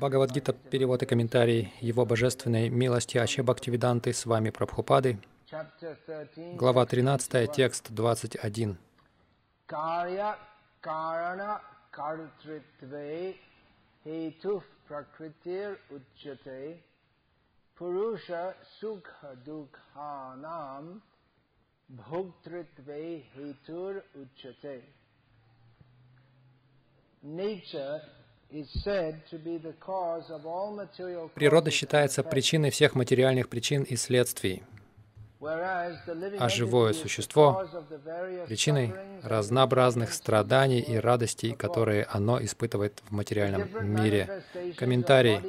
Бхагавадгита, перевод и комментарий Его Божественной милости Аче Бхактивиданты с вами Прабхупады. Глава 13, текст 21. Каря карана картритве хейтуф пракритир уччате пуруша сукха дукханам бхуктритве хейтур уччате Природа считается причиной всех материальных причин и следствий а живое существо — причиной разнообразных страданий и радостей, которые оно испытывает в материальном мире. Комментарий.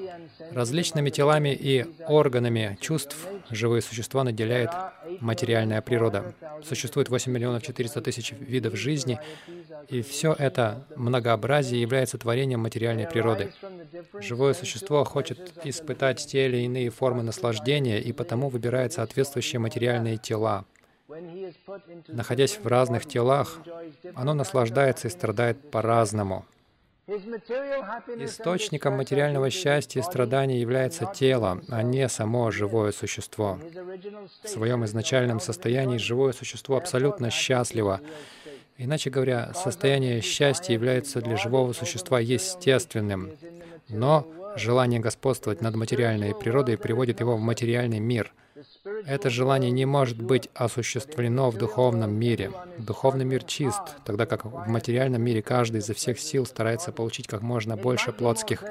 Различными телами и органами чувств живые существа наделяет материальная природа. Существует 8 миллионов 400 тысяч видов жизни, и все это многообразие является творением материальной природы. Живое существо хочет испытать те или иные формы наслаждения, и потому выбирает соответствующие материальные материальные тела. Находясь в разных телах, оно наслаждается и страдает по-разному. Источником материального счастья и страданий является тело, а не само живое существо. В своем изначальном состоянии живое существо абсолютно счастливо. Иначе говоря, состояние счастья является для живого существа естественным, но желание господствовать над материальной природой приводит его в материальный мир — это желание не может быть осуществлено в духовном мире. Духовный мир чист, тогда как в материальном мире каждый изо всех сил старается получить как можно больше плотских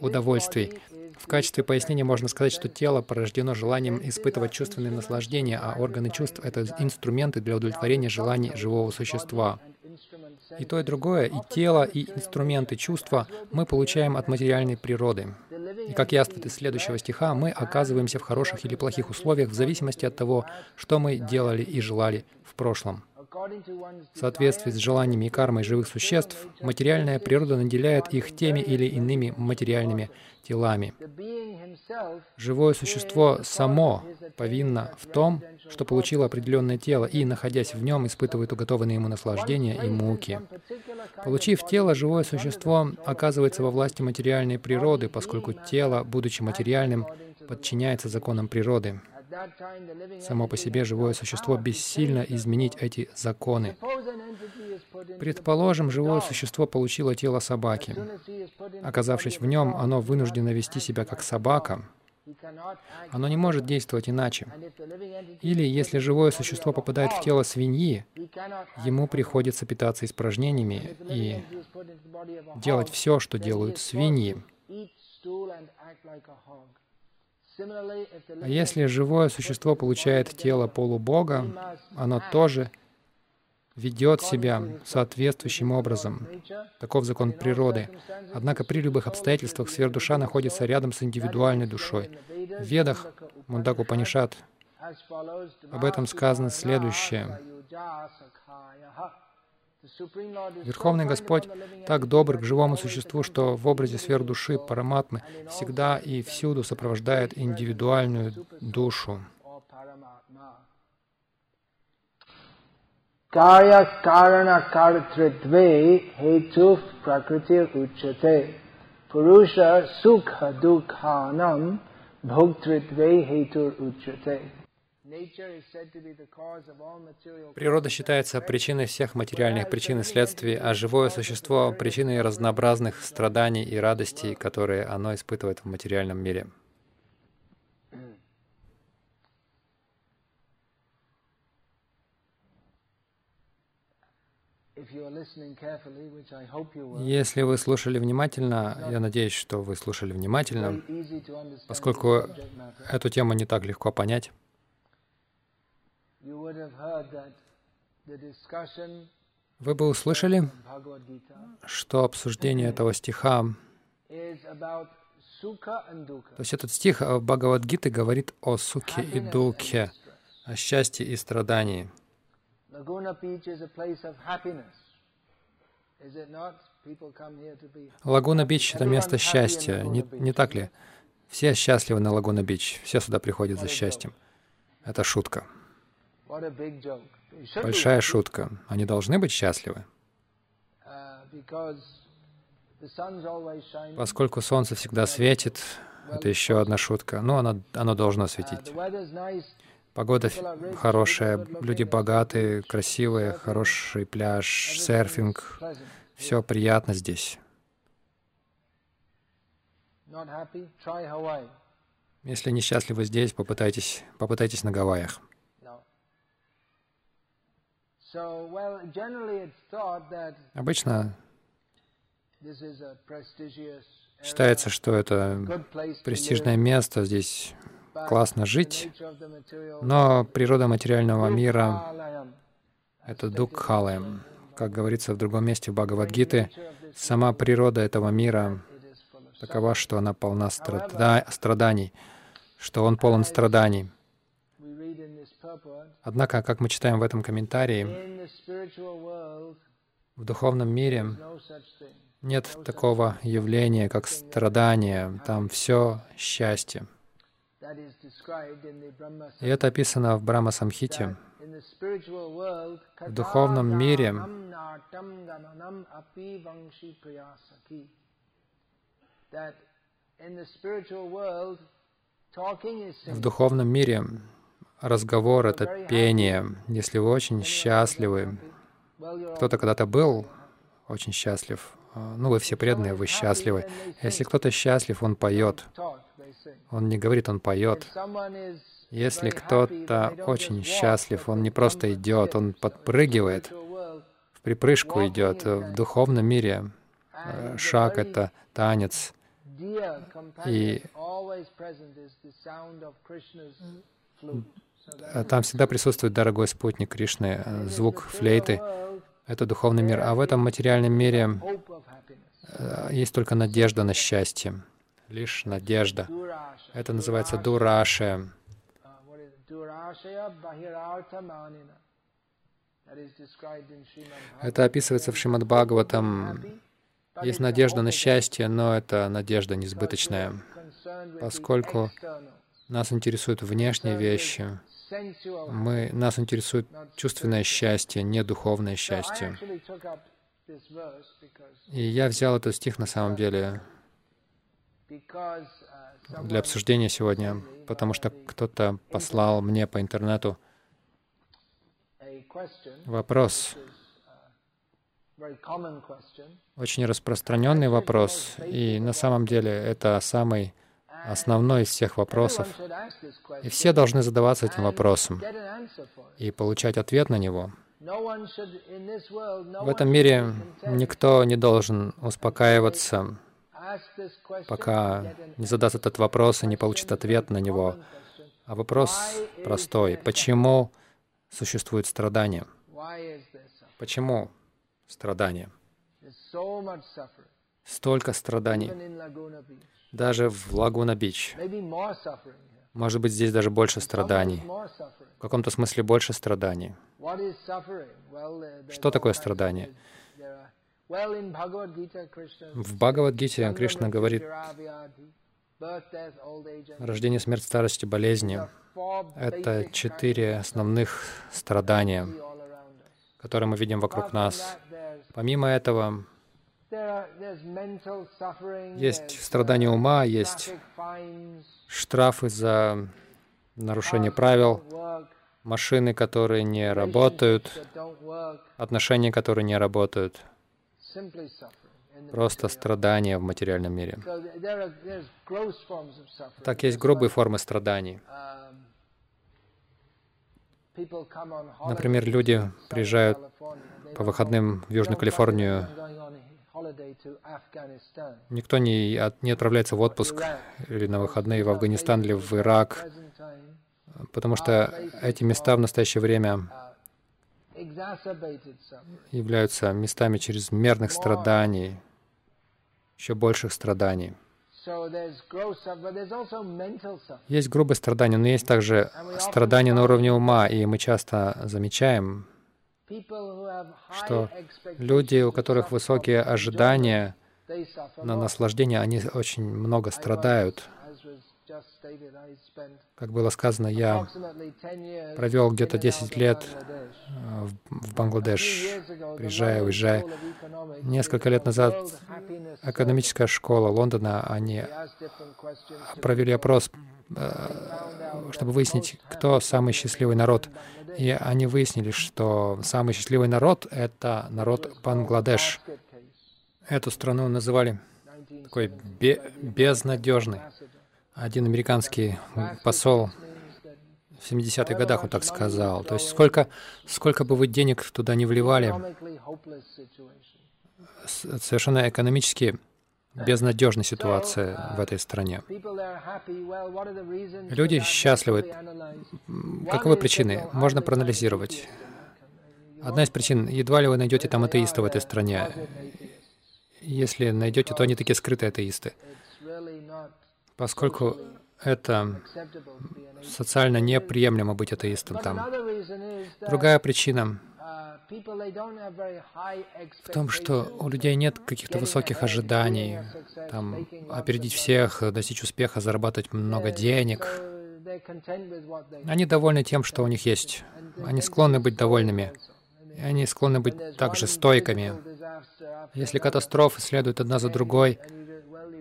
удовольствий. В качестве пояснения можно сказать, что тело порождено желанием испытывать чувственные наслаждения, а органы чувств — это инструменты для удовлетворения желаний живого существа. И то, и другое, и тело, и инструменты чувства мы получаем от материальной природы. И как яствует из следующего стиха, мы оказываемся в хороших или плохих условиях в зависимости от того, что мы делали и желали в прошлом. В соответствии с желаниями и кармой живых существ, материальная природа наделяет их теми или иными материальными телами. Живое существо само повинно в том, что получило определенное тело и, находясь в нем, испытывает уготованные ему наслаждения и муки. Получив тело, живое существо оказывается во власти материальной природы, поскольку тело, будучи материальным, подчиняется законам природы. Само по себе живое существо бессильно изменить эти законы. Предположим, живое существо получило тело собаки. Оказавшись в нем, оно вынуждено вести себя как собака. Оно не может действовать иначе. Или, если живое существо попадает в тело свиньи, ему приходится питаться испражнениями и делать все, что делают свиньи. А если живое существо получает тело полубога, оно тоже ведет себя соответствущим образом. Таков закон природы. Однако при любых обстоятельствах сверхдуша находится рядом с индивидуальной душой. В Ведах, Мундак Панишат, об этом сказано следующее. Верховный Господь так добр к живому существу, что в образе сфер души Параматмы всегда и всюду сопровождает индивидуальную душу. Purusha sukha dukhanam bhoktritve hetur uchate Природа считается причиной всех материальных причин и следствий, а живое существо — причиной разнообразных страданий и радостей, которые оно испытывает в материальном мире. Если вы слушали внимательно, я надеюсь, что вы слушали внимательно, поскольку эту тему не так легко понять, вы бы услышали, что обсуждение этого стиха, то есть этот стих в Бхагавадгите говорит о суке и духе, о счастье и страдании. Лагуна Бич — это место счастья, не, не так ли? Все счастливы на Лагуна Бич, все сюда приходят за счастьем. Это шутка. Большая шутка. Они должны быть счастливы. Поскольку солнце всегда светит, это еще одна шутка, но оно, оно должно светить. Погода хорошая, люди богатые, красивые, хороший пляж, серфинг, все приятно здесь. Если несчастливы здесь, попытайтесь, попытайтесь на Гавайях. Обычно считается, что это престижное место, здесь классно жить, но природа материального мира — это Дукхалаем. Как говорится в другом месте в Бхагавадгите, сама природа этого мира такова, что она полна страда страданий, что он полон страданий. Однако, как мы читаем в этом комментарии, в духовном мире нет такого явления, как страдание. Там все счастье. И это описано в Брахма Самхите. В духовном мире в духовном мире разговор — это пение. Если вы очень счастливы, кто-то когда-то был очень счастлив, а, ну, вы все преданные, вы счастливы. Если кто-то счастлив, он поет. Он не говорит, он поет. Если кто-то очень счастлив, он не просто идет, он подпрыгивает, в припрыжку идет. В духовном мире э, шаг — это танец. И там всегда присутствует дорогой спутник Кришны, э, звук флейты. Это духовный мир. А в этом материальном мире э, есть только надежда на счастье. Лишь надежда. Это называется дурашия. Это описывается в Шримад Бхагаватам. Есть надежда на счастье, но это надежда несбыточная, поскольку нас интересуют внешние вещи. Мы, нас интересует чувственное счастье, не духовное счастье. И я взял этот стих на самом деле для обсуждения сегодня, потому что кто-то послал мне по интернету вопрос, очень распространенный вопрос, и на самом деле это самый основной из всех вопросов. И все должны задаваться этим вопросом и получать ответ на него. В этом мире никто не должен успокаиваться, пока не задаст этот вопрос и не получит ответ на него. А вопрос простой. Почему существует страдание? Почему страдание? Столько страданий даже в Лагуна-Бич. Может быть, здесь даже больше страданий. В каком-то смысле больше страданий. Что такое страдание? В Бхагавадгите Кришна говорит, рождение, смерть, старость и болезни — это четыре основных страдания, которые мы видим вокруг нас. Помимо этого, есть страдания ума, есть штрафы за нарушение правил, машины, которые не работают, отношения, которые не работают. Просто страдания в материальном мире. Так, есть грубые формы страданий. Например, люди приезжают по выходным в Южную Калифорнию Никто не, от, не отправляется в отпуск или на выходные в Афганистан или в Ирак, потому что эти места в настоящее время являются местами чрезмерных страданий, еще больших страданий. Есть грубые страдания, но есть также страдания на уровне ума, и мы часто замечаем, что люди, у которых высокие ожидания на наслаждение, они очень много страдают. Как было сказано, я провел где-то 10 лет э, в Бангладеш, приезжая, уезжая. Несколько лет назад экономическая школа Лондона, они провели опрос, э, чтобы выяснить, кто самый счастливый народ. И они выяснили, что самый счастливый народ — это народ Бангладеш. Эту страну называли такой безнадежный. Один американский посол в 70-х годах он так сказал. То есть сколько, сколько бы вы денег туда не вливали, совершенно экономически безнадежная ситуация в этой стране. Люди счастливы. Каковы причины? Можно проанализировать. Одна из причин, едва ли вы найдете там атеистов в этой стране. Если найдете, то они такие скрытые атеисты поскольку это социально неприемлемо быть атеистом там. Другая причина в том, что у людей нет каких-то высоких ожиданий, там, опередить всех, достичь успеха, зарабатывать много денег. Они довольны тем, что у них есть. Они склонны быть довольными. И они склонны быть также стойками. Если катастрофы следуют одна за другой,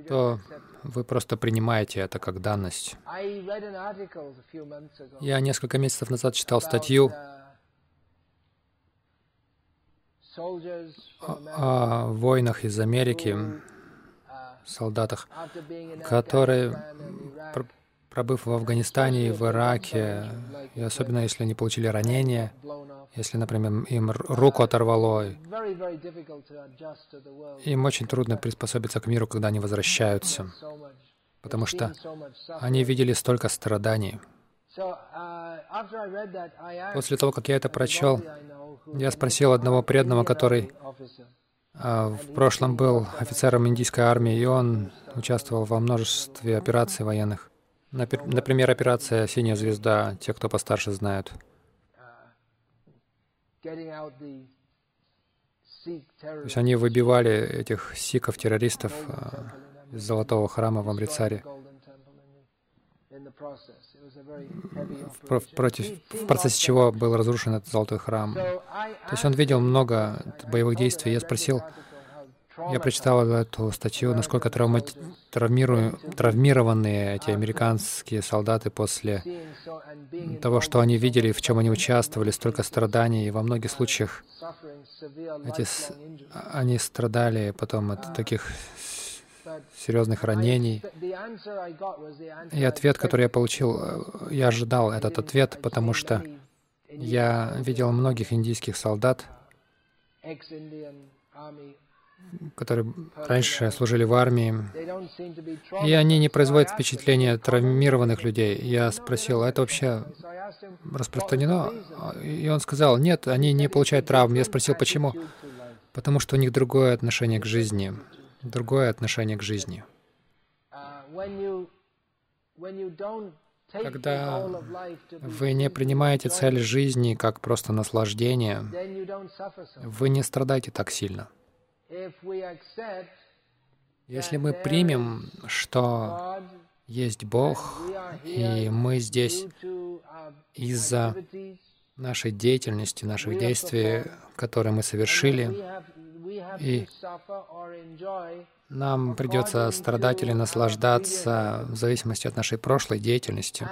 то вы просто принимаете это как данность. Я несколько месяцев назад читал статью о, о воинах из Америки, солдатах, которые, пробыв в Афганистане и в Ираке, и особенно если они получили ранения, если, например, им руку оторвало, им очень трудно приспособиться к миру, когда они возвращаются, потому что они видели столько страданий. После того, как я это прочел, я спросил одного преданного, который а, в прошлом был офицером индийской армии, и он участвовал во множестве операций военных. Например, операция «Синяя звезда», те, кто постарше знают. То есть они выбивали этих сиков-террористов а, из Золотого храма в Амрицаре. В, против, в процессе чего был разрушен этот Золотой храм. То есть он видел много боевых действий. Я спросил, я прочитал эту статью, насколько травма... травмиру... травмированные эти американские солдаты после того, что они видели, в чем они участвовали, столько страданий, и во многих случаях эти... они страдали потом от таких серьезных ранений. И ответ, который я получил, я ожидал этот ответ, потому что я видел многих индийских солдат, которые раньше служили в армии, и они не производят впечатления травмированных людей. Я спросил, а это вообще распространено? И он сказал, нет, они не получают травм. Я спросил, почему? Потому что у них другое отношение к жизни, другое отношение к жизни. Когда вы не принимаете цель жизни как просто наслаждение, вы не страдаете так сильно. Если мы примем, что есть Бог, и мы здесь из-за нашей деятельности, наших действий, которые мы совершили, и нам придется страдать или наслаждаться в зависимости от нашей прошлой деятельности.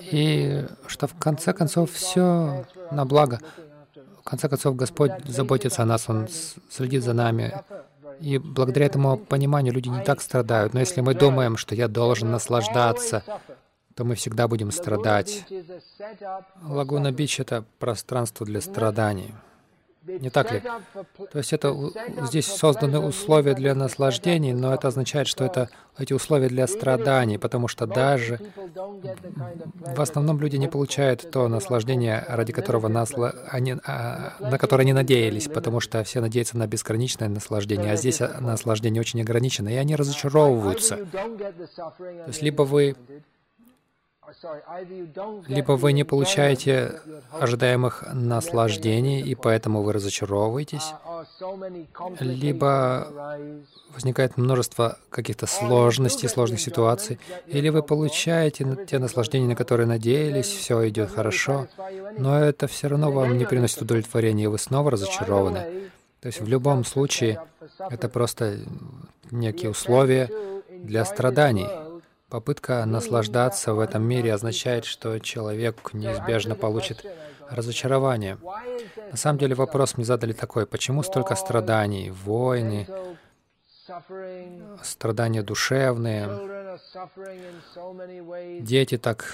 И что в конце концов все на благо. В конце концов, Господь заботится о нас, Он следит за нами. И благодаря этому пониманию люди не так страдают. Но если мы думаем, что я должен наслаждаться, то мы всегда будем страдать. Лагуна Бич — это пространство для страданий. Не так ли? То есть это здесь созданы условия для наслаждений, но это означает, что это эти условия для страданий, потому что даже в основном люди не получают то наслаждение, ради которого насла... они, а, на которое они надеялись, потому что все надеются на бесконечное наслаждение, а здесь наслаждение очень ограничено, и они разочаровываются. То есть либо вы Либо вы не получаете ожидаемых наслаждений, и поэтому вы разочаровываетесь, либо возникает множество каких-то сложностей, сложных ситуаций, или вы получаете те наслаждения, на которые надеялись, все идет хорошо, но это все равно вам не приносит удовлетворения, и вы снова разочарованы. То есть в любом случае это просто некие условия для страданий. Попытка наслаждаться в этом мире означает, что человек неизбежно получит разочарование. На самом деле вопрос мне задали такой, почему столько страданий, войны, страдания душевные, дети так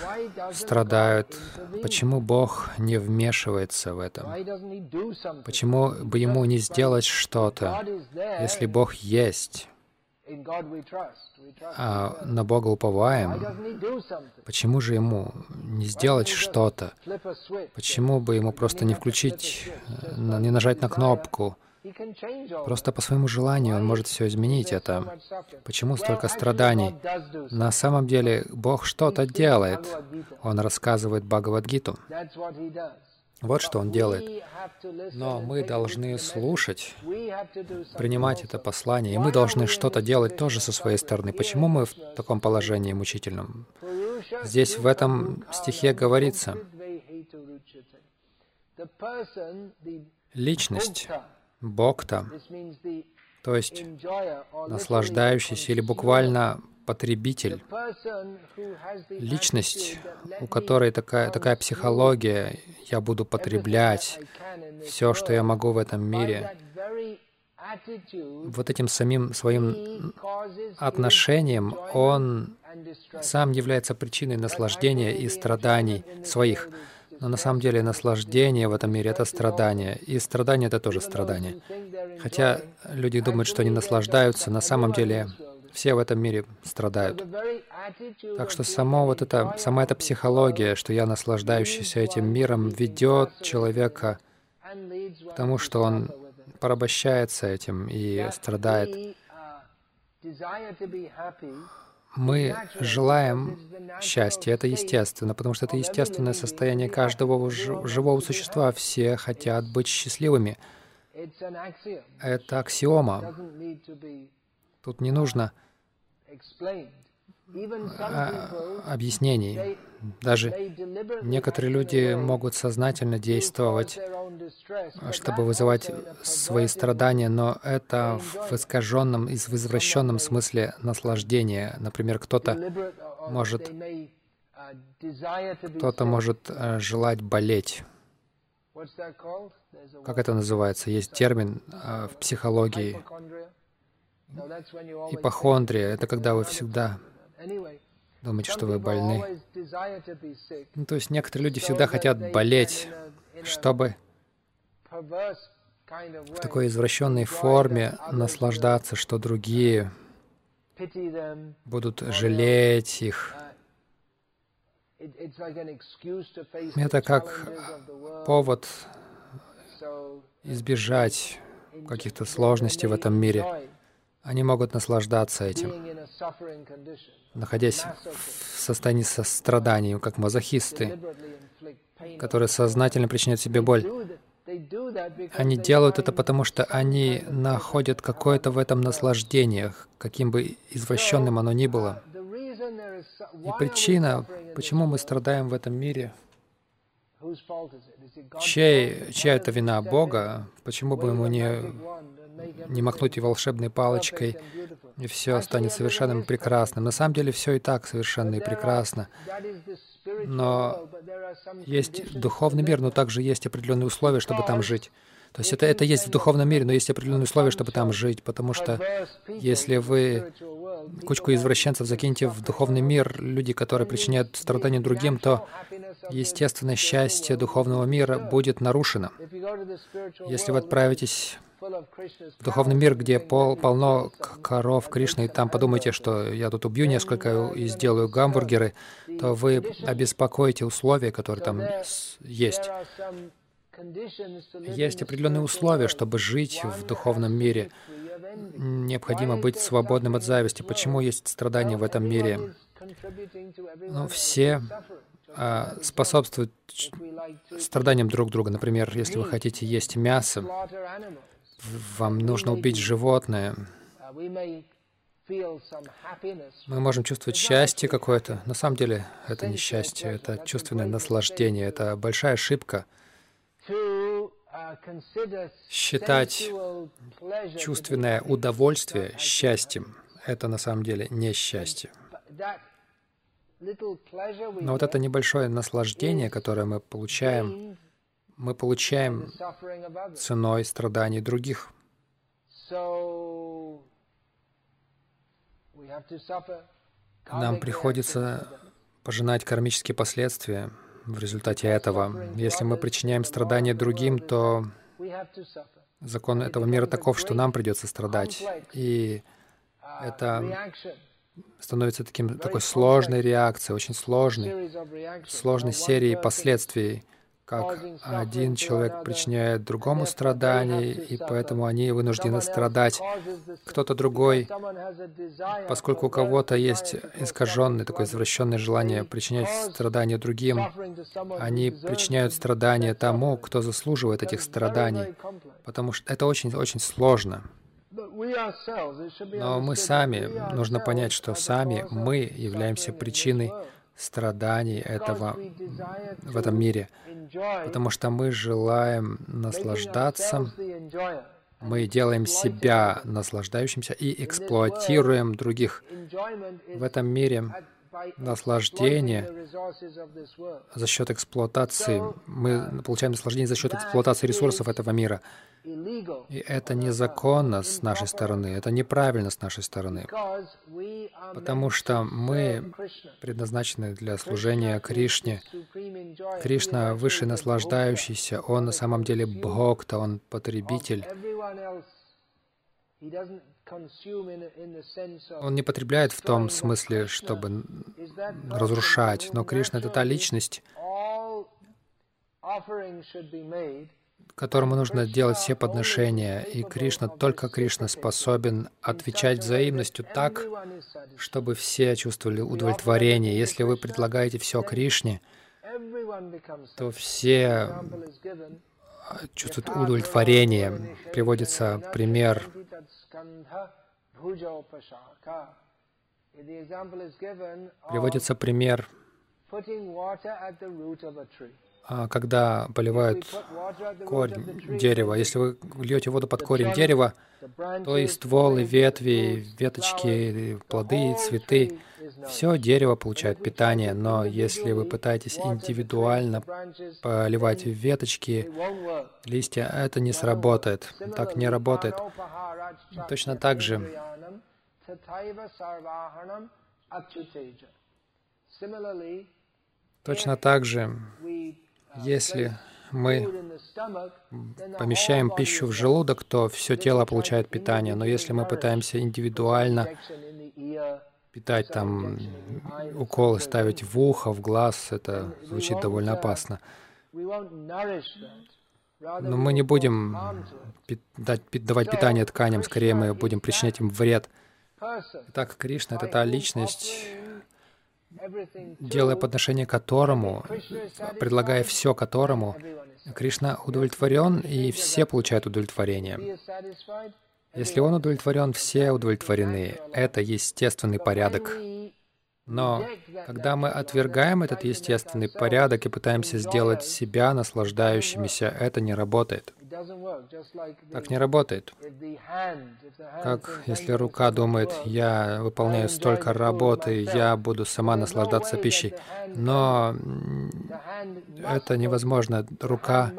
страдают. Почему Бог не вмешивается в это? Почему бы Ему не сделать что-то, если Бог есть? А на Бога уповаем, почему же Ему не сделать что-то? Почему бы Ему просто не включить, не нажать на кнопку? Просто по своему желанию Он может все изменить это. Почему столько страданий? На самом деле Бог что-то делает. Он рассказывает Бхагавадгиту. Вот что он делает. Но мы должны слушать, принимать это послание, и мы должны что-то делать тоже со своей стороны. Почему мы в таком положении мучительном? Здесь в этом стихе говорится, личность, Бхокта, то есть наслаждающийся или буквально потребитель, личность, у которой такая, такая психология, я буду потреблять все, что я могу в этом мире, вот этим самим своим отношением он сам является причиной наслаждения и страданий своих. Но на самом деле наслаждение в этом мире — это страдание, и страдание — это тоже страдание. Хотя люди думают, что они наслаждаются, на самом деле все в этом мире страдают. Так что само вот это, сама эта психология, что я наслаждающийся этим миром, ведет человека к тому, что он порабощается этим и страдает. Мы желаем счастья, это естественно, потому что это естественное состояние каждого живого существа. Все хотят быть счастливыми. Это аксиома. Тут не нужно а, объяснений. Даже некоторые люди могут сознательно действовать, чтобы вызывать свои страдания, но это в искаженном и в извращенном смысле наслаждения. Например, кто-то может, кто-то может э, желать болеть. Как это называется? Есть термин э, в психологии Ипохондрия — это когда вы всегда думаете, что вы больны. Ну, то есть некоторые люди всегда хотят болеть, чтобы в такой извращенной форме наслаждаться, что другие будут жалеть их. Это как повод избежать каких-то сложностей в этом мире. Они могут наслаждаться этим, находясь в состоянии сострадания, как мазохисты, которые сознательно причиняют себе боль. Они делают это потому, что они находят какое-то в этом наслаждение, каким бы извращенным оно ни было. И причина, почему мы страдаем в этом мире, чей, чья это вина Бога, почему бы ему не не махнуть волшебной палочкой, и все станет совершенным и прекрасным. На самом деле все и так совершенно и прекрасно. Но есть духовный мир, но также есть определенные условия, чтобы там жить. То есть это, это есть в духовном мире, но есть определенные условия, чтобы там жить, потому что если вы кучку извращенцев закинете в духовный мир, люди, которые причиняют страдания другим, то естественное счастье духовного мира будет нарушено. Если вы отправитесь в духовный мир, где пол, полно коров Кришны, и там подумайте, что я тут убью несколько и сделаю гамбургеры, то вы обеспокоите условия, которые там есть. Есть определенные условия, чтобы жить в духовном мире. Необходимо быть свободным от зависти. Почему есть страдания в этом мире? Но все а, способствуют страданиям друг друга. Например, если вы хотите есть мясо, вам нужно убить животное. Мы можем чувствовать счастье какое-то. На самом деле это не счастье, это чувственное наслаждение. Это большая ошибка считать чувственное удовольствие счастьем. Это на самом деле не счастье. Но вот это небольшое наслаждение, которое мы получаем, мы получаем ценой страданий других. Нам приходится пожинать кармические последствия в результате этого. Если мы причиняем страдания другим, то закон этого мира таков, что нам придется страдать. И это становится таким, такой сложной реакцией, очень сложной, сложной серией последствий, как один человек причиняет другому страдания, и поэтому они вынуждены страдать. Кто-то другой, поскольку у кого-то есть искаженное, такое извращенное желание причинять страдания другим, они причиняют страдания тому, кто заслуживает этих страданий, потому что это очень-очень сложно. Но мы сами, нужно понять, что сами мы являемся причиной страданий этого, в этом мире, потому что мы желаем наслаждаться, мы делаем себя наслаждающимся и эксплуатируем других. В этом мире наслаждение за счет эксплуатации, мы получаем наслаждение за счет эксплуатации ресурсов этого мира. И это незаконно с нашей стороны, это неправильно с нашей стороны, потому что мы предназначены для служения Кришне. Кришна — высший наслаждающийся, Он на самом деле Бхокта, Он потребитель. Он не потребляет в том смысле, чтобы разрушать, но Кришна — это та личность, которому нужно делать все подношения. И Кришна, только Кришна способен отвечать взаимностью так, чтобы все чувствовали удовлетворение. Если вы предлагаете все Кришне, то все чувствуют удовлетворение. Приводится пример Приводится пример когда поливают корень дерева. Если вы льете воду под корень дерева, то и ствол, и ветви, веточки, плоды, цветы, все дерево получает питание. Но если вы пытаетесь индивидуально поливать веточки, листья, это не сработает. Так не работает. Точно так же Точно так же если мы помещаем пищу в желудок, то все тело получает питание. Но если мы пытаемся индивидуально питать там уколы, ставить в ухо, в глаз, это звучит довольно опасно. Но мы не будем давать питание тканям, скорее мы будем причинять им вред. Так, Кришна — это та личность, делая подношение которому, предлагая все которому, Кришна удовлетворен, и все получают удовлетворение. Если он удовлетворен, все удовлетворены. Это естественный порядок. Но когда мы отвергаем этот естественный порядок и пытаемся сделать себя наслаждающимися, это не работает. Так не работает. Как если рука думает, я выполняю столько работы, я буду сама наслаждаться пищей. Но это невозможно. Рука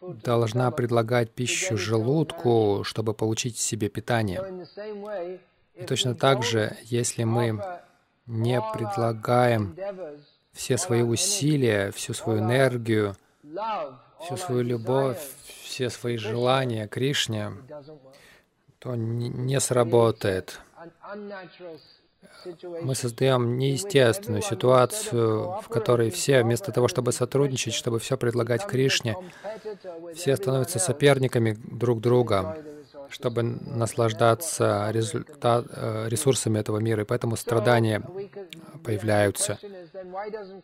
должна предлагать пищу желудку, чтобы получить себе питание. И точно так же, если мы не предлагаем все свои усилия, всю свою энергию, всю свою любовь, все свои желания Кришне, то не сработает. Мы создаем неестественную ситуацию, в которой все, вместо того, чтобы сотрудничать, чтобы все предлагать Кришне, все становятся соперниками друг друга. Чтобы наслаждаться результат, э, ресурсами этого мира, и поэтому страдания появляются.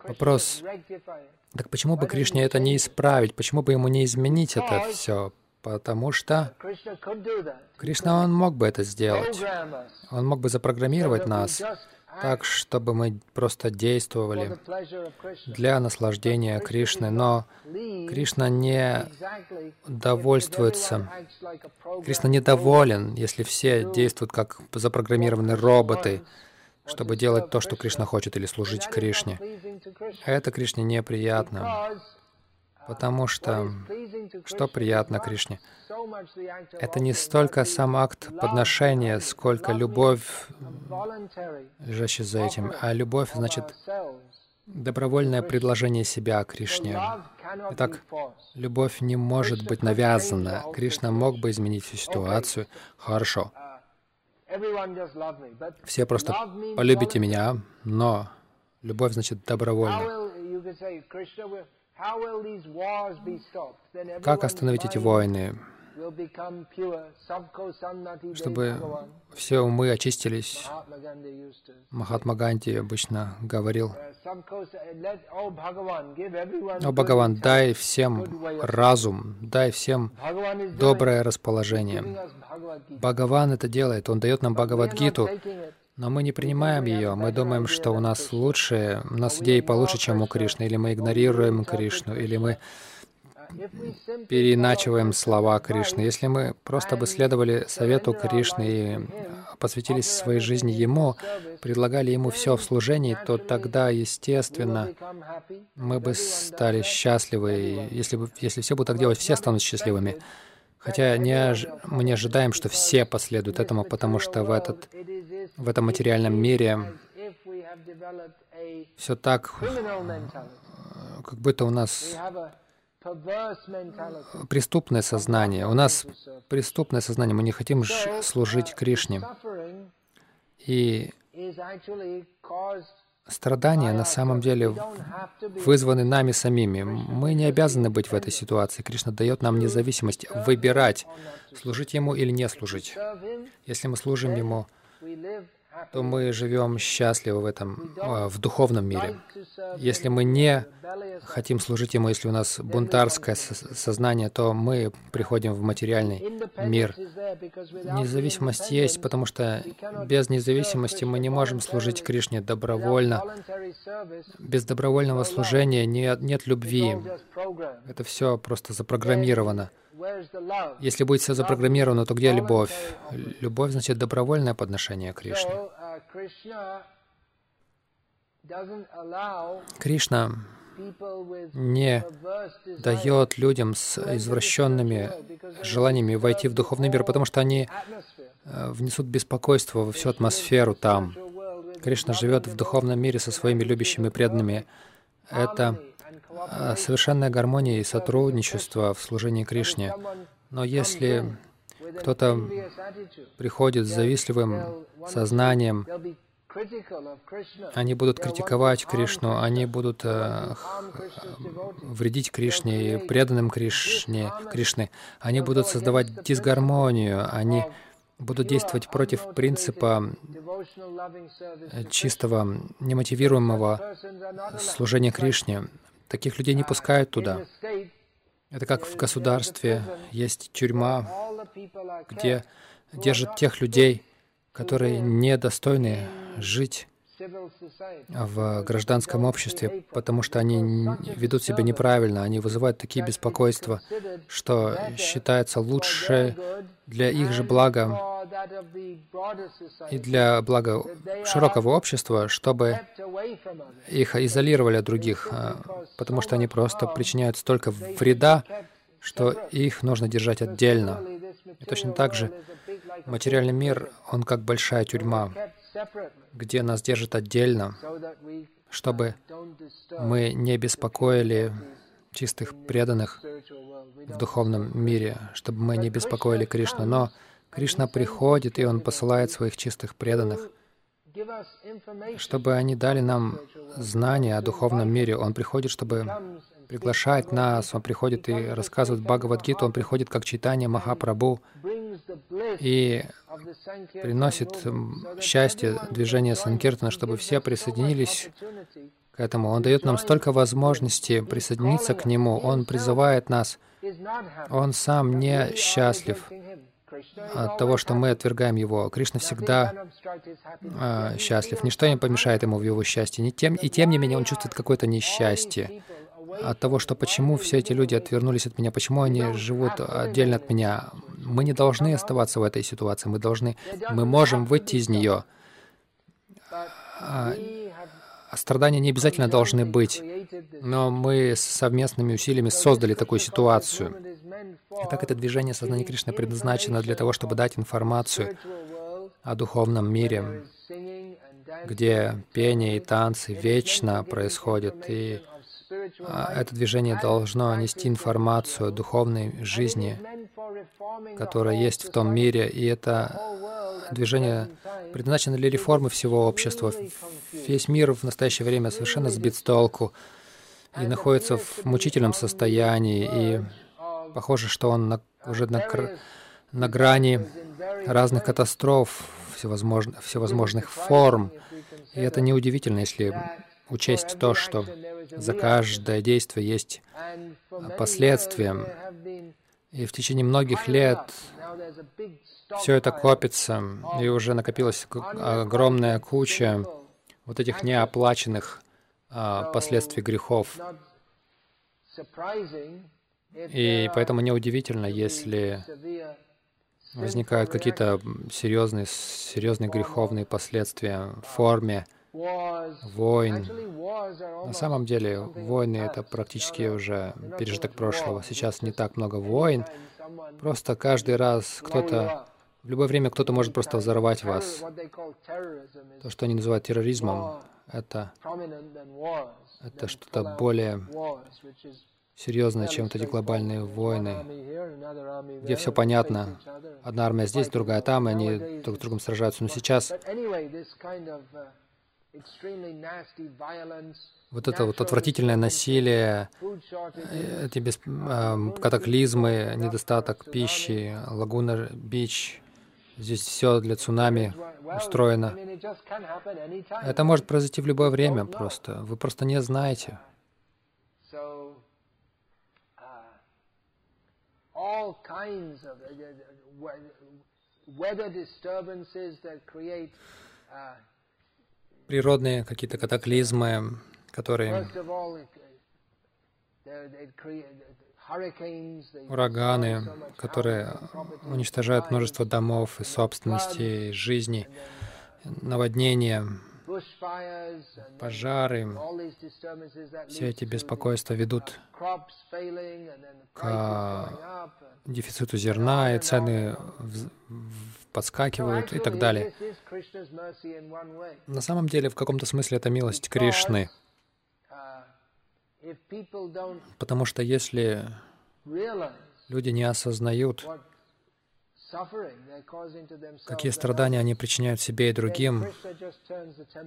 Вопрос, так почему бы Кришне это не исправить? Почему бы ему не изменить это все? Потому что Кришна, он мог бы это сделать. Он мог бы запрограммировать нас так, чтобы мы просто действовали для наслаждения Кришны. Но Кришна не довольствуется. Кришна недоволен, если все действуют как запрограммированные роботы, чтобы делать то, что Кришна хочет, или служить Кришне. Это Кришне неприятно. Потому что что приятно Кришне? Это не столько сам акт подношения, сколько любовь, лежащая за этим. А любовь, значит, добровольное предложение себя Кришне. Итак, любовь не может быть навязана. Кришна мог бы изменить всю ситуацию. Хорошо. Все просто полюбите меня, но любовь значит добровольно. Как остановить эти войны? Чтобы все умы очистились. Махатма Ганди обычно говорил, «О Бхагаван, дай всем разум, дай всем доброе расположение». Бхагаван это делает, Он дает нам Бхагавадгиту, но мы не принимаем ее. Мы думаем, что у нас лучше, у нас идеи получше, чем у Кришны, или мы игнорируем Кришну, или мы переиначиваем слова Кришны. Если мы просто бы следовали совету Кришны и посвятились своей жизни Ему, предлагали Ему все в служении, то тогда, естественно, мы бы стали счастливы. Если, бы, если все будут так делать, все станут счастливыми. Хотя не, мы не ожидаем, что все последуют этому, потому что в, этот, в этом материальном мире все так, как будто у нас преступное сознание. У нас преступное сознание. Мы не хотим служить Кришне. И Страдания на самом деле вызваны нами самими. Мы не обязаны быть в этой ситуации. Кришна дает нам независимость выбирать, служить Ему или не служить. Если мы служим Ему, то мы живем счастливо в этом, а, в духовном мире. Если мы не хотим служить Ему, если у нас бунтарское сознание, то мы приходим в материальный мир. Независимость есть, потому что без независимости мы не можем служить Кришне добровольно. Без добровольного служения нет, нет любви. Это все просто запрограммировано. Если будет все запрограммировано, то где любовь? Любовь значит добровольное подношение Кришне. Кришна не дает людям с извращенными желаниями войти в духовный мир, потому что они э, внесут беспокойство во всю атмосферу там. Кришна живет в духовном мире со своими любящими преданными. Это совершенная гармония и сотрудничество в служении Кришне. Но если кто-то приходит с завистливым сознанием, они будут критиковать Кришну, они будут э, вредить Кришне и преданным Кришне, Кришны. Они будут создавать дисгармонию, они будут действовать против принципа чистого, немотивируемого служения Кришне. Таких людей не пускают туда. Это как в государстве есть тюрьма, где держат тех людей, которые недостойны жить в гражданском обществе, потому что они ведут себя неправильно, они вызывают такие беспокойства, что считается лучше для их же блага и для блага широкого общества, чтобы их изолировали от других, а, потому что они просто причиняют столько вреда, что их нужно держать отдельно. И точно так же материальный мир, он как большая тюрьма, где нас держат отдельно, чтобы мы не беспокоили чистых преданных в духовном мире, чтобы мы не беспокоили Кришну. Но Кришна приходит, и Он посылает своих чистых преданных, чтобы они дали нам знания о духовном мире. Он приходит, чтобы приглашать нас, Он приходит и рассказывает Бхагавадгиту, Он приходит как читание Махапрабху, и приносит счастье движение Санкиртана, чтобы все присоединились к этому. Он дает нам столько возможностей присоединиться к Нему. Он призывает нас. Он сам не счастлив от того, что мы отвергаем Его. Кришна всегда э, счастлив. Ничто не помешает Ему в Его счастье. Не тем, и тем не менее Он чувствует какое-то несчастье от того, что почему все эти люди отвернулись от меня, почему они живут отдельно от меня. Мы не должны оставаться в этой ситуации. Мы должны, мы можем выйти из нее. А, страдания не обязательно должны быть, но мы совместными усилиями создали такую ситуацию. Итак, это движение сознания Кришны предназначено для того, чтобы дать информацию о духовном мире, где пение и танцы вечно происходят, и это движение должно нести информацию о духовной жизни, которая есть в том мире, и это движение предназначено для реформы всего общества. Весь мир в настоящее время совершенно сбит с толку и находится в мучительном состоянии, и похоже, что он на, уже на, на грани разных катастроф, всевозможных, всевозможных форм. И это неудивительно, если учесть то, что за каждое действие есть последствия. И в течение многих лет все это копится, и уже накопилась огромная куча вот этих неоплаченных а, последствий грехов. И поэтому неудивительно, если возникают какие-то серьезные, серьезные греховные последствия в форме войн. На самом деле, войны — это практически уже пережиток прошлого. Сейчас не так много войн. Просто каждый раз кто-то, в любое время кто-то может просто взорвать вас. То, что они называют терроризмом, это, это что-то более серьезное, чем вот эти глобальные войны, где все понятно. Одна армия здесь, другая там, и они друг с другом сражаются. Но сейчас вот это вот отвратительное насилие, э, эти без, э, катаклизмы, недостаток пищи, лагуна Бич, здесь все для цунами устроено. Это может произойти в любое время просто. Вы просто не знаете. of weather disturbances that create uh, природные какие-то катаклизмы, которые ураганы, которые уничтожают множество домов и собственности, и жизни, наводнения, пожары, все эти беспокойства ведут к дефициту зерна, и цены подскакивают и так далее. На самом деле, в каком-то смысле это милость Кришны. Потому что если люди не осознают, какие страдания они причиняют себе и другим,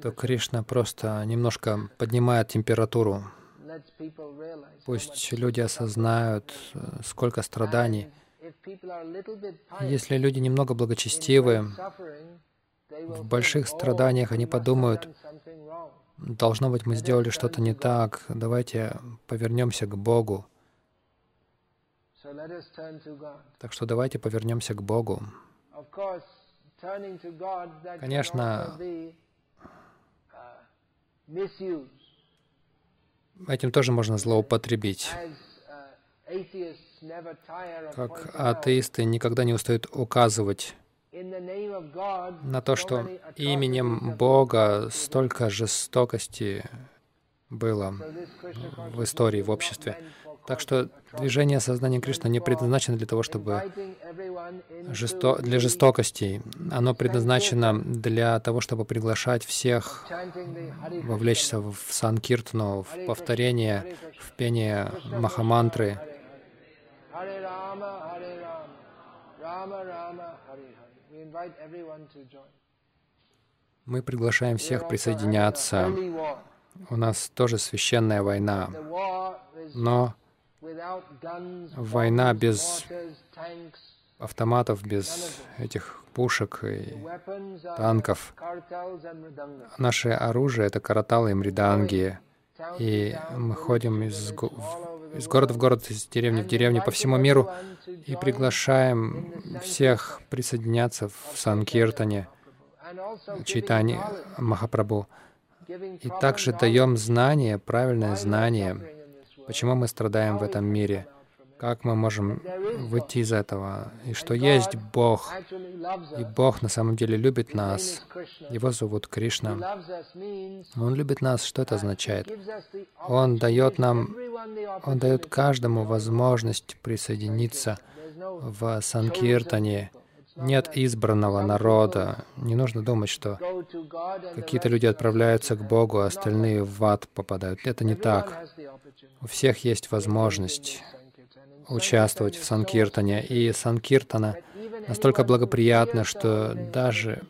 то Кришна просто немножко поднимает температуру. Пусть люди осознают, сколько страданий. Если люди немного благочестивы, в больших страданиях они подумают, должно быть, мы сделали что-то не так, давайте повернемся к Богу. Так что давайте повернемся к Богу. Конечно, этим тоже можно злоупотребить. Как атеисты никогда не устают указывать на то, что именем Бога столько жестокости было в истории, в обществе. Так что движение сознания Кришны не предназначено для того, чтобы жесто... для жестокостей. Оно предназначено для того, чтобы приглашать всех вовлечься в санкиртну, в повторение, в пение Махамантры. Мы приглашаем всех присоединяться. У нас тоже священная война, но Война без автоматов, без этих пушек и танков. Наше оружие — это караталы и мриданги. И мы ходим из, из города в город, из деревни в деревню по всему миру и приглашаем всех присоединяться в Санкиртане, Чайтани Махапрабху. И также даем знание, правильное знание, почему мы страдаем в этом мире — как мы можем выйти из этого? И что есть Бог. И Бог на самом деле любит нас. Его зовут Кришна. Он любит нас. Что это означает? Он дает нам, Он дает каждому возможность присоединиться в Санкиртане. Нет избранного народа. Не нужно думать, что какие-то люди отправляются к Богу, а остальные в ад попадают. Это не так. У всех есть возможность участвовать в Санкиртане. И Санкиртана настолько благоприятно, что даже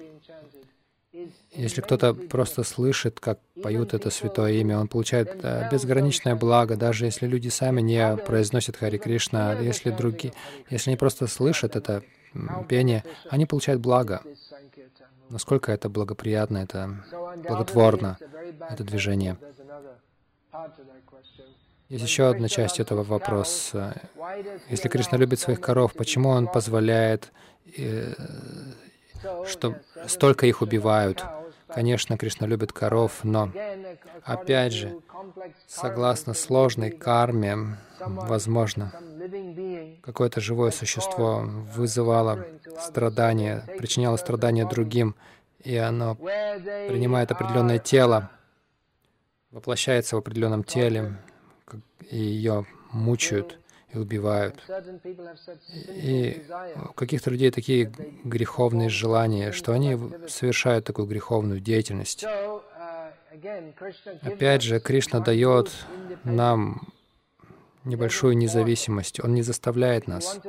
если кто-то просто слышит, как поют это святое имя, он получает э, безграничное благо, даже если люди сами не произносят Хари Кришна, если другие, если они просто слышат это пение, они получают благо. Насколько это благоприятно, это благотворно, это движение. Есть еще одна часть этого вопроса. Если Кришна любит своих коров, почему Он позволяет, э, что столько их убивают? Конечно, Кришна любит коров, но, опять же, согласно сложной карме, возможно, какое-то живое существо вызывало страдания, причиняло страдания другим, и оно принимает определенное тело, воплощается в определенном теле, и ее мучают и убивают. И у каких-то людей такие греховные желания, что они совершают такую греховную деятельность. Опять же, Кришна дает нам небольшую независимость. Он не заставляет нас.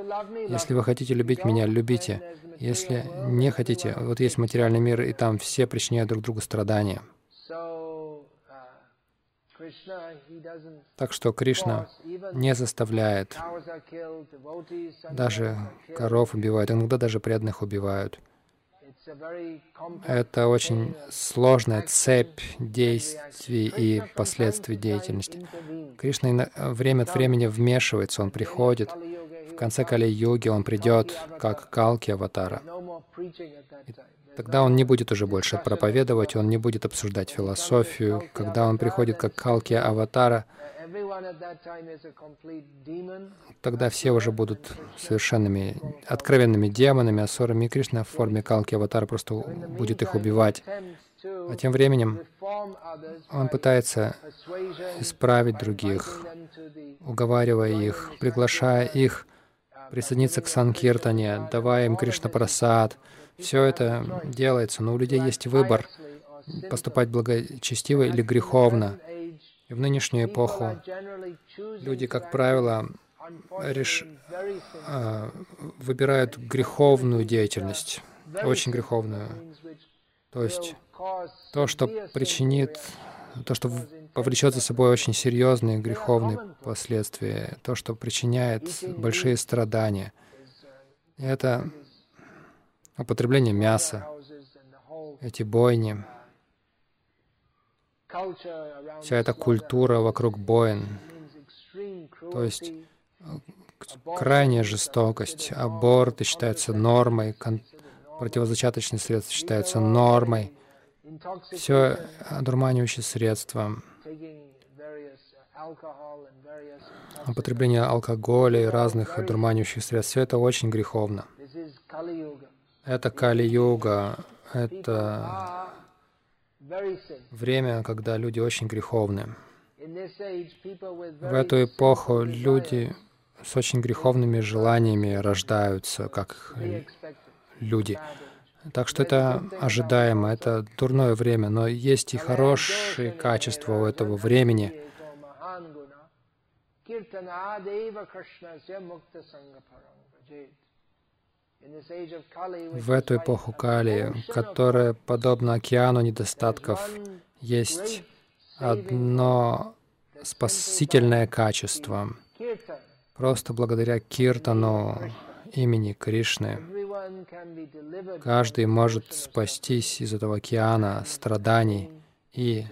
Если вы хотите любить меня, любите. Если не хотите, вот есть материальный мир, и там все причиняют друг другу страдания. Так что Кришна не заставляет. Даже коров убивают, иногда даже преданных убивают. Это очень сложная цепь действий и последствий деятельности. Кришна время от времени вмешивается, он приходит. В конце Кали-юги он придет как Калки Аватара. И Тогда он не будет уже больше проповедовать, он не будет обсуждать философию. Когда он приходит как Калки Аватара, тогда все уже будут совершенными, откровенными демонами, асурами, и Кришна в форме Калки Аватара просто будет их убивать. А тем временем он пытается исправить других, уговаривая их, приглашая их присоединиться к Санкиртане, давая им Кришна Прасад, все это делается, но у людей есть выбор поступать благочестиво или греховно. И в нынешнюю эпоху люди, как правило, реш... А, выбирают греховную деятельность, очень греховную. То есть то, что причинит, то, что повлечет за собой очень серьезные греховные последствия, то, что причиняет большие страдания. Это употребление мяса, эти бойни, вся эта культура вокруг боин, то есть э, крайняя жестокость, аборты считаются нормой, противозачаточные средства считаются нормой, все одурманивающие средства, употребление алкоголя и разных одурманивающих средств, все это очень греховно. Это Кали-юга, это время, когда люди очень греховны. В эту эпоху люди с очень греховными желаниями рождаются, как люди. Так что это ожидаемо, это дурное время, но есть и хорошие качества у этого времени. В эту эпоху Кали, которая подобна океану недостатков, есть одно спасительное качество. Просто благодаря киртану имени Кришны каждый может спастись из этого океана страданий и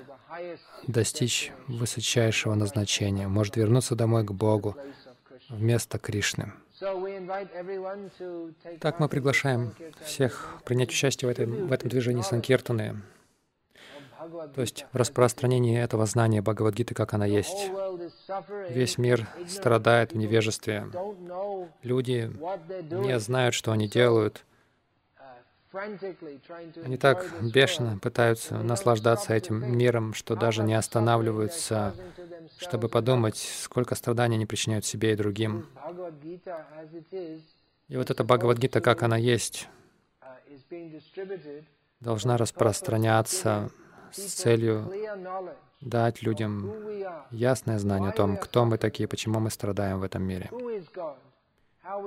достичь высочайшего назначения, может вернуться домой к Богу вместо Кришны. Так мы приглашаем всех принять участие в, этом в этом движении Санкиртаны, то есть в распространении этого знания Бхагавадгиты, как она есть. Весь мир страдает в невежестве. Люди не знают, что они делают. Они так бешено пытаются наслаждаться этим миром, что даже не останавливаются, чтобы подумать, сколько страданий они причиняют себе и другим. И вот эта Бхагавадгита, как она есть, должна распространяться с целью дать людям ясное знание о том, кто мы такие, почему мы страдаем в этом мире.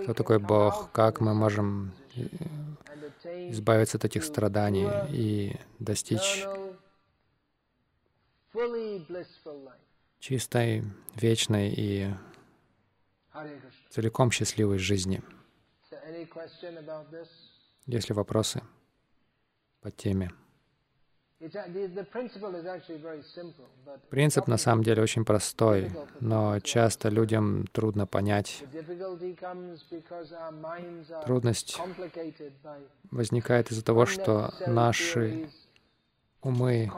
Кто такой Бог, как мы можем избавиться от этих страданий и достичь чистой, вечной и целиком счастливой жизни. Есть ли вопросы по теме? Принцип на самом деле очень простой, но часто людям трудно понять. Трудность возникает из-за того, что наши умы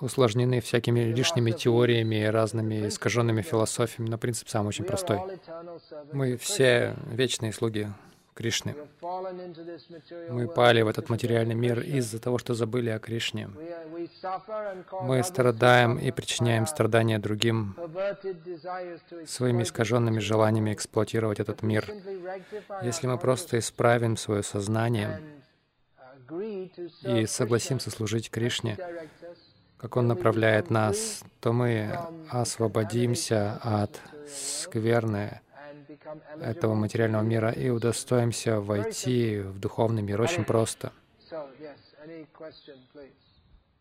усложнены всякими лишними теориями и разными искаженными философиями, но принцип сам очень простой. Мы все вечные слуги Кришны. Мы пали в этот материальный мир из-за того, что забыли о Кришне. Мы страдаем и причиняем страдания другим своими искаженными желаниями эксплуатировать этот мир. Если мы просто исправим свое сознание и согласимся служить Кришне, как Он направляет нас, то мы освободимся от скверны, этого материального мира и удостоимся войти в духовный мир очень просто.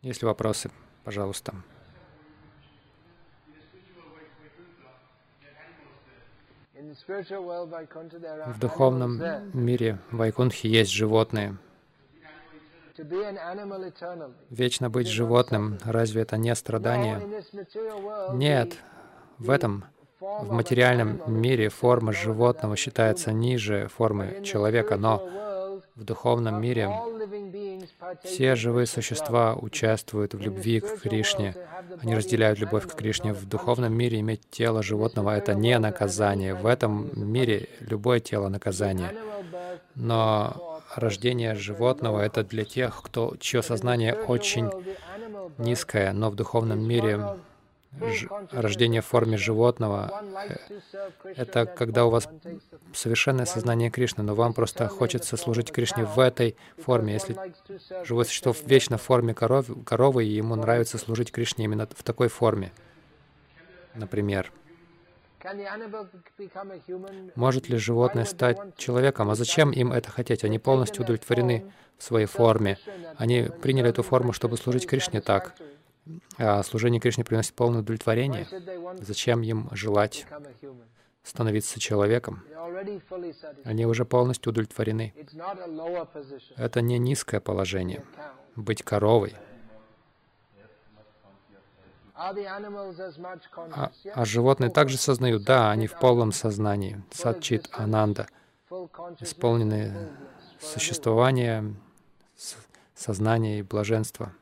Есть ли вопросы, пожалуйста. В духовном мире Вайкунхи есть животные. Вечно быть животным, разве это не страдание? Нет, в этом в материальном мире форма животного считается ниже формы человека, но в духовном мире все живые существа участвуют в любви к Кришне. Они разделяют любовь к Кришне. В духовном мире иметь тело животного — это не наказание. В этом мире любое тело — наказание. Но рождение животного — это для тех, кто, чье сознание очень низкое, но в духовном мире рождение в форме животного — это когда у вас совершенное сознание Кришны, но вам просто хочется служить Кришне в этой форме. Если живое существо вечно в форме коров, коровы, и ему нравится служить Кришне именно в такой форме, например. Может ли животное стать человеком? А зачем им это хотеть? Они полностью удовлетворены в своей форме. Они приняли эту форму, чтобы служить Кришне так служение Кришне приносит полное удовлетворение, зачем им желать становиться человеком? Они уже полностью удовлетворены. Это не низкое положение. Быть коровой. А, а животные также сознают? Да, они в полном сознании. Садчит Ананда. Исполнены существования, сознания и блаженства.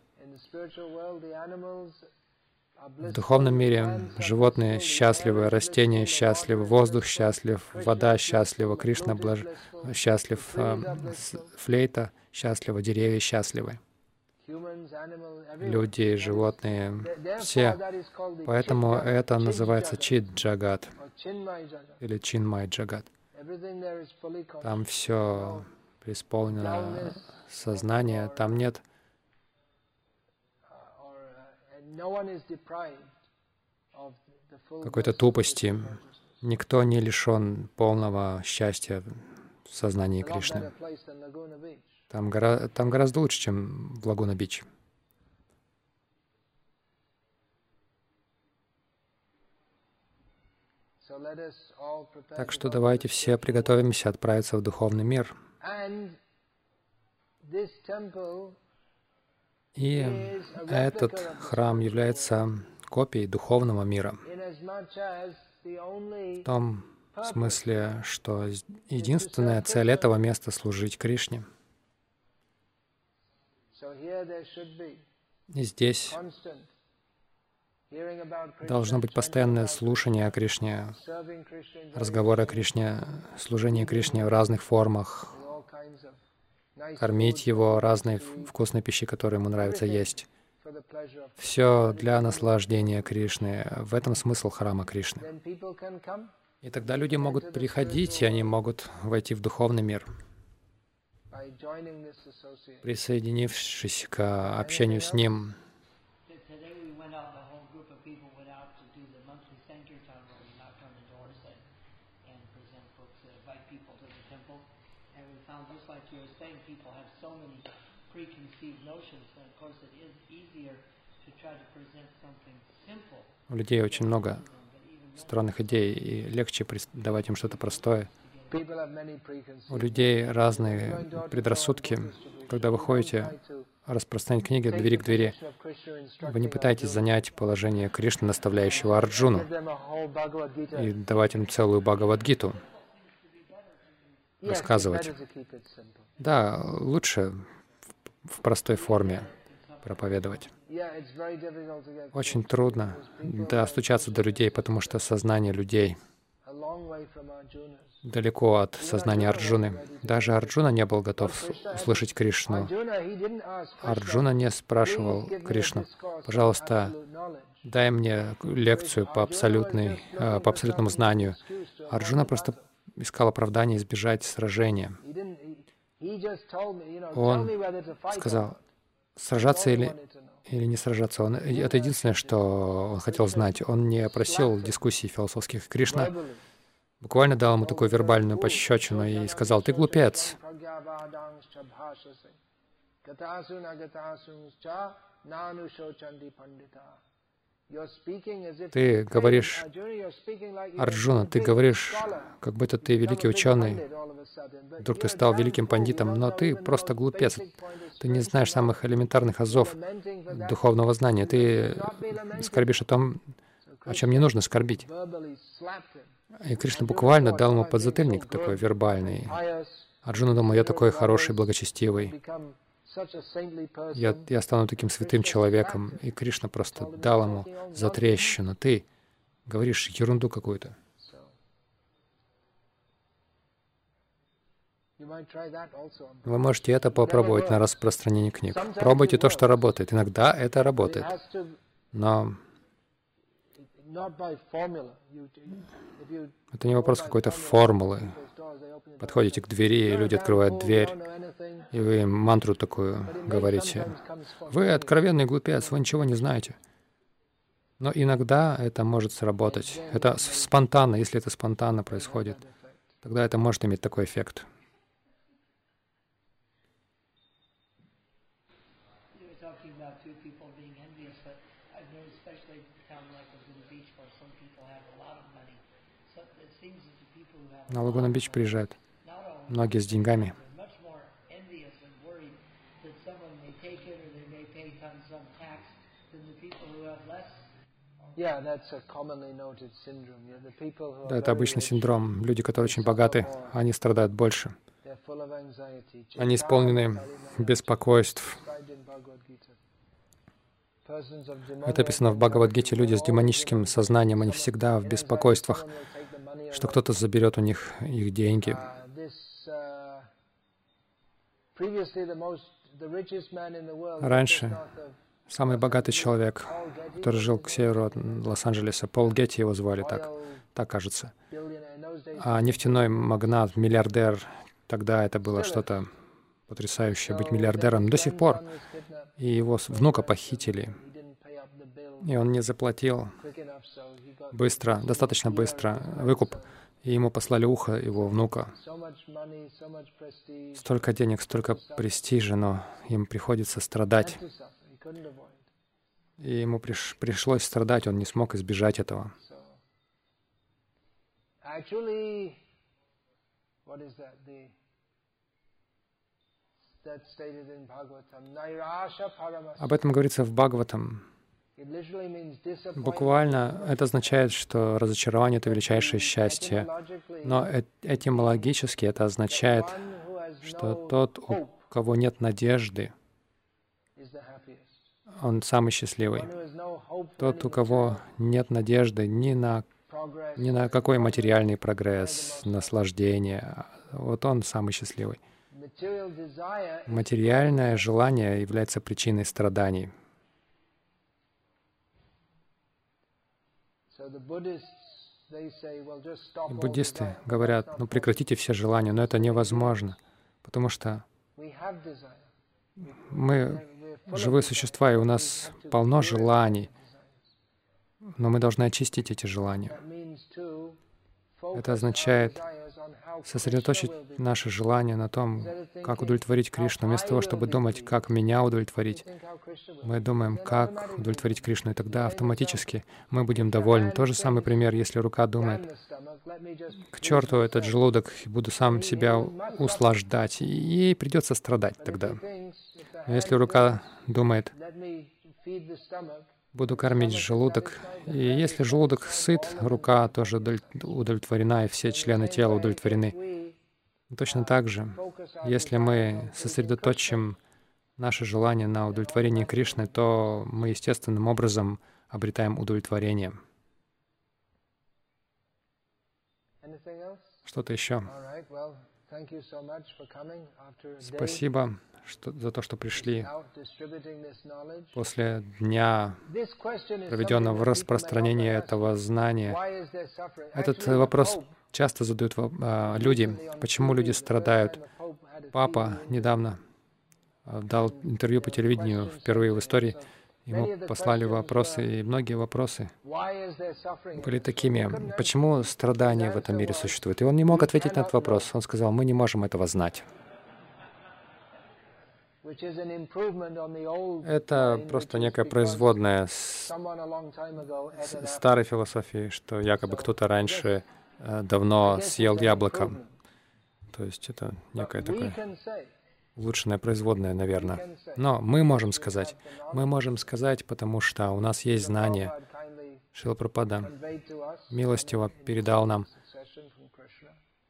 В духовном мире животные счастливы, растения счастливы, воздух счастлив, вода счастлива, Кришна блаж... счастлив, э, флейта счастлива, деревья счастливы. Люди, животные, все. Поэтому это называется Чид Джагат. Или Чинмай Джагат. Там все преисполнено сознание, там нет какой-то тупости. Никто не лишен полного счастья в сознании Кришны. Там, гора... Там гораздо лучше, чем в Лагуна-Бич. Так что давайте все приготовимся отправиться в духовный мир. И этот храм является копией духовного мира. В том смысле, что единственная цель этого места — служить Кришне. И здесь должно быть постоянное слушание о Кришне, разговоры о Кришне, служение Кришне в разных формах, кормить его разной вкусной пищей, которую ему нравится есть. Все для наслаждения Кришны. В этом смысл храма Кришны. И тогда люди могут приходить, и они могут войти в духовный мир, присоединившись к общению с Ним. У людей очень много странных идей, и легче давать им что-то простое. У людей разные предрассудки. Когда вы ходите распространять книги от двери к двери, вы не пытаетесь занять положение Кришны, наставляющего Арджуну, и давать им целую Бхагавадгиту, рассказывать. Да, лучше в простой форме проповедовать. Очень трудно достучаться до людей, потому что сознание людей далеко от сознания Арджуны. Даже Арджуна не был готов услышать Кришну. Арджуна не спрашивал Кришну, пожалуйста, дай мне лекцию по, абсолютной, э, по абсолютному знанию. Арджуна просто искал оправдание избежать сражения. Он сказал, сражаться или, или не сражаться. Он, это единственное, что он хотел знать. Он не просил дискуссий философских. Кришна буквально дал ему такую вербальную пощечину и сказал, «Ты глупец». Ты говоришь, Арджуна, ты говоришь, как будто ты великий ученый. Вдруг ты стал великим пандитом, но ты просто глупец. Ты не знаешь самых элементарных азов духовного знания. Ты скорбишь о том, о чем не нужно скорбить. И Кришна буквально дал ему подзатыльник такой вербальный. Арджуна думал, я такой хороший, благочестивый я, я стану таким святым человеком. И Кришна просто дал ему затрещину. Ты говоришь ерунду какую-то. Вы можете это попробовать на распространение книг. Пробуйте то, что работает. Иногда это работает. Но это не вопрос какой-то формулы. Подходите к двери, и люди открывают дверь, и вы мантру такую говорите. Вы откровенный глупец, вы ничего не знаете. Но иногда это может сработать. Это спонтанно, если это спонтанно происходит, тогда это может иметь такой эффект. На Лагуна Бич приезжают многие с деньгами. Да, это обычный синдром. Люди, которые очень богаты, они страдают больше. Они исполнены беспокойств. Это описано в Бхагавадгите. Люди с демоническим сознанием, они всегда в беспокойствах, что кто-то заберет у них их деньги. Раньше самый богатый человек, который жил к северу от Лос-Анджелеса, Пол Гетти его звали так, так кажется. А нефтяной магнат, миллиардер, тогда это было что-то потрясающее, быть миллиардером до сих пор. И его внука похитили, и он не заплатил быстро, достаточно быстро выкуп и ему послали ухо его внука. Столько денег, столько престижа, но им приходится страдать. И ему приш, пришлось страдать, он не смог избежать этого. Об этом говорится в Бхагаватам. Буквально это означает, что разочарование — это величайшее счастье. Но э- этимологически это означает, что тот, у кого нет надежды, он самый счастливый. Тот, у кого нет надежды ни на, ни на какой материальный прогресс, наслаждение, вот он самый счастливый. Материальное желание является причиной страданий. Буддисты говорят, ну прекратите все желания, но это невозможно, потому что мы живые существа, и у нас полно желаний, но мы должны очистить эти желания. Это означает сосредоточить наши желания на том, как удовлетворить Кришну, вместо того, чтобы думать, как меня удовлетворить. Мы думаем, как удовлетворить Кришну, и тогда автоматически мы будем довольны. Тот же самый пример, если рука думает, к черту этот желудок, буду сам себя услаждать, ей придется страдать тогда. Но если рука думает, буду кормить желудок, и если желудок сыт, рука тоже удовлет- удовлетворена, и все члены тела удовлетворены. Точно так же, если мы сосредоточим наше желание на удовлетворении Кришны, то мы естественным образом обретаем удовлетворение. Что-то еще. Спасибо что, за то, что пришли после дня, проведенного в распространении этого знания. Этот вопрос часто задают а, люди, почему люди страдают. Папа недавно а, дал интервiew по телевидению впервые в истории. Ему послали вопросы, и многие вопросы были такими, почему страдания в этом мире существуют. И он не мог ответить на этот вопрос. Он сказал, мы не можем этого знать. Это просто некая производная с старой философии, что якобы кто-то раньше э, давно съел яблоко. То есть это некое такое производное, we наверное. Но мы можем сказать, мы можем сказать, потому что у нас есть that знание. Prabhupada kindly Шила Прабхупада conveyed to us милостиво передал нам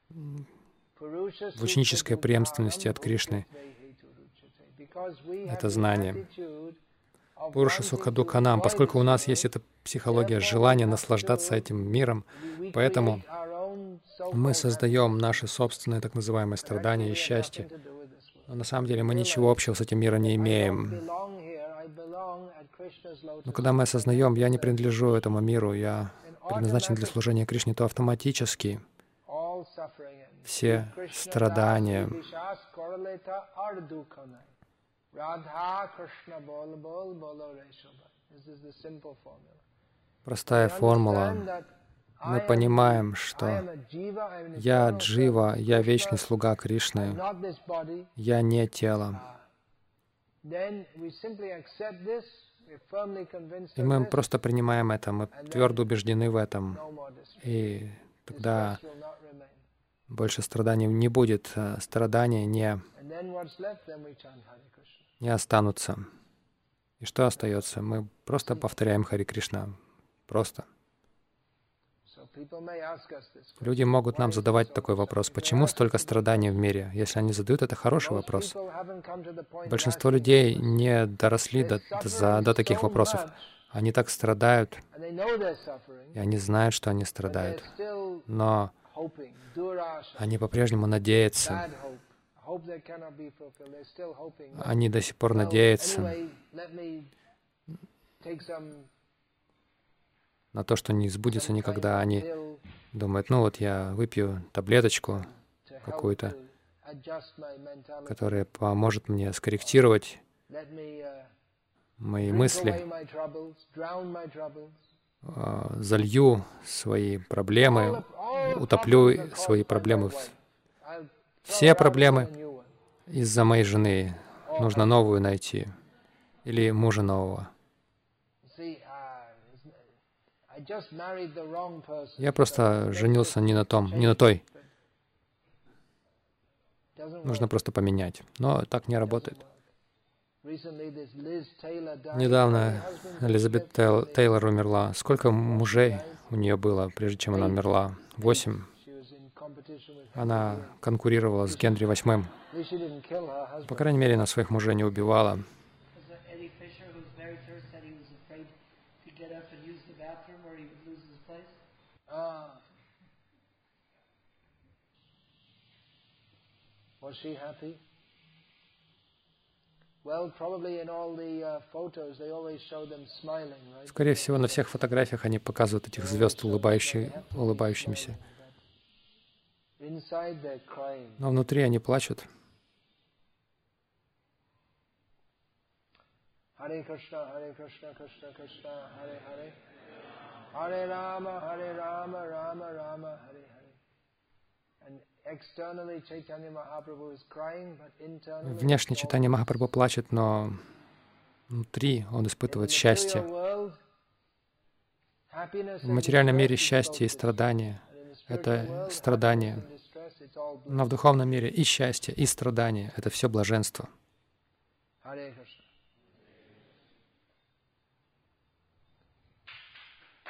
в ученической преемственности от Кришны это знание. Пуруша Духа нам, поскольку у нас есть эта психология желания наслаждаться этим миром, поэтому мы создаем наши собственные так называемые страдания и счастье. Но на самом деле мы ничего общего с этим миром не имеем. Но когда мы осознаем, я не принадлежу этому миру, я предназначен для служения Кришне, то автоматически все страдания, простая формула. Мы понимаем, что я Джива, я вечный слуга Кришны, я не тело. И мы просто принимаем это, мы твердо убеждены в этом. И тогда больше страданий не будет, э, страдания не, не останутся. И что остается? Мы просто повторяем Хари Кришна. Просто. Люди могут нам задавать такой вопрос, почему столько страданий в мире? Если они задают, это хороший вопрос. Большинство людей не доросли до, за- до таких вопросов. Они так страдают, и они знают, что они страдают. Но они по-прежнему надеются. Они до сих пор надеются на то, что не сбудется никогда. Они думают, ну вот я выпью таблеточку, какую-то, которая поможет мне скорректировать uh, мои мысли, а, залью свои проблемы, утоплю свои проблемы. Все проблемы из-за моей жены. Нужно новую найти. Или мужа нового. Я просто женился не на том, не на той. Нужно просто поменять. Но так не работает. Недавно Элизабет Тейл- Тейлор умерла. Сколько мужей у нее было, прежде чем она умерла? Восемь. Она конкурировала с Генри husband. По крайней мере, она своих мужей не убивала. Them smiling, right? Скорее всего, на всех фотографиях они показывают этих звезд улыбающимися. Но внутри они плачут. Hare Krishna, Hare Krishna, Krishna Krishna, Hare Hare. Hare Rama, Hare Rama, Rama Rama, Hare Hare. Внешне читание Махапрабху плачет, но внутри он испытывает счастье. В материальном мире счастье и страдания — это страдание. Но в духовном мире и счастье, и страдание — это все блаженство.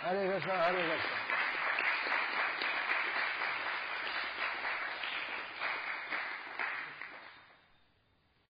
Hare Krishna, Hare Krishna.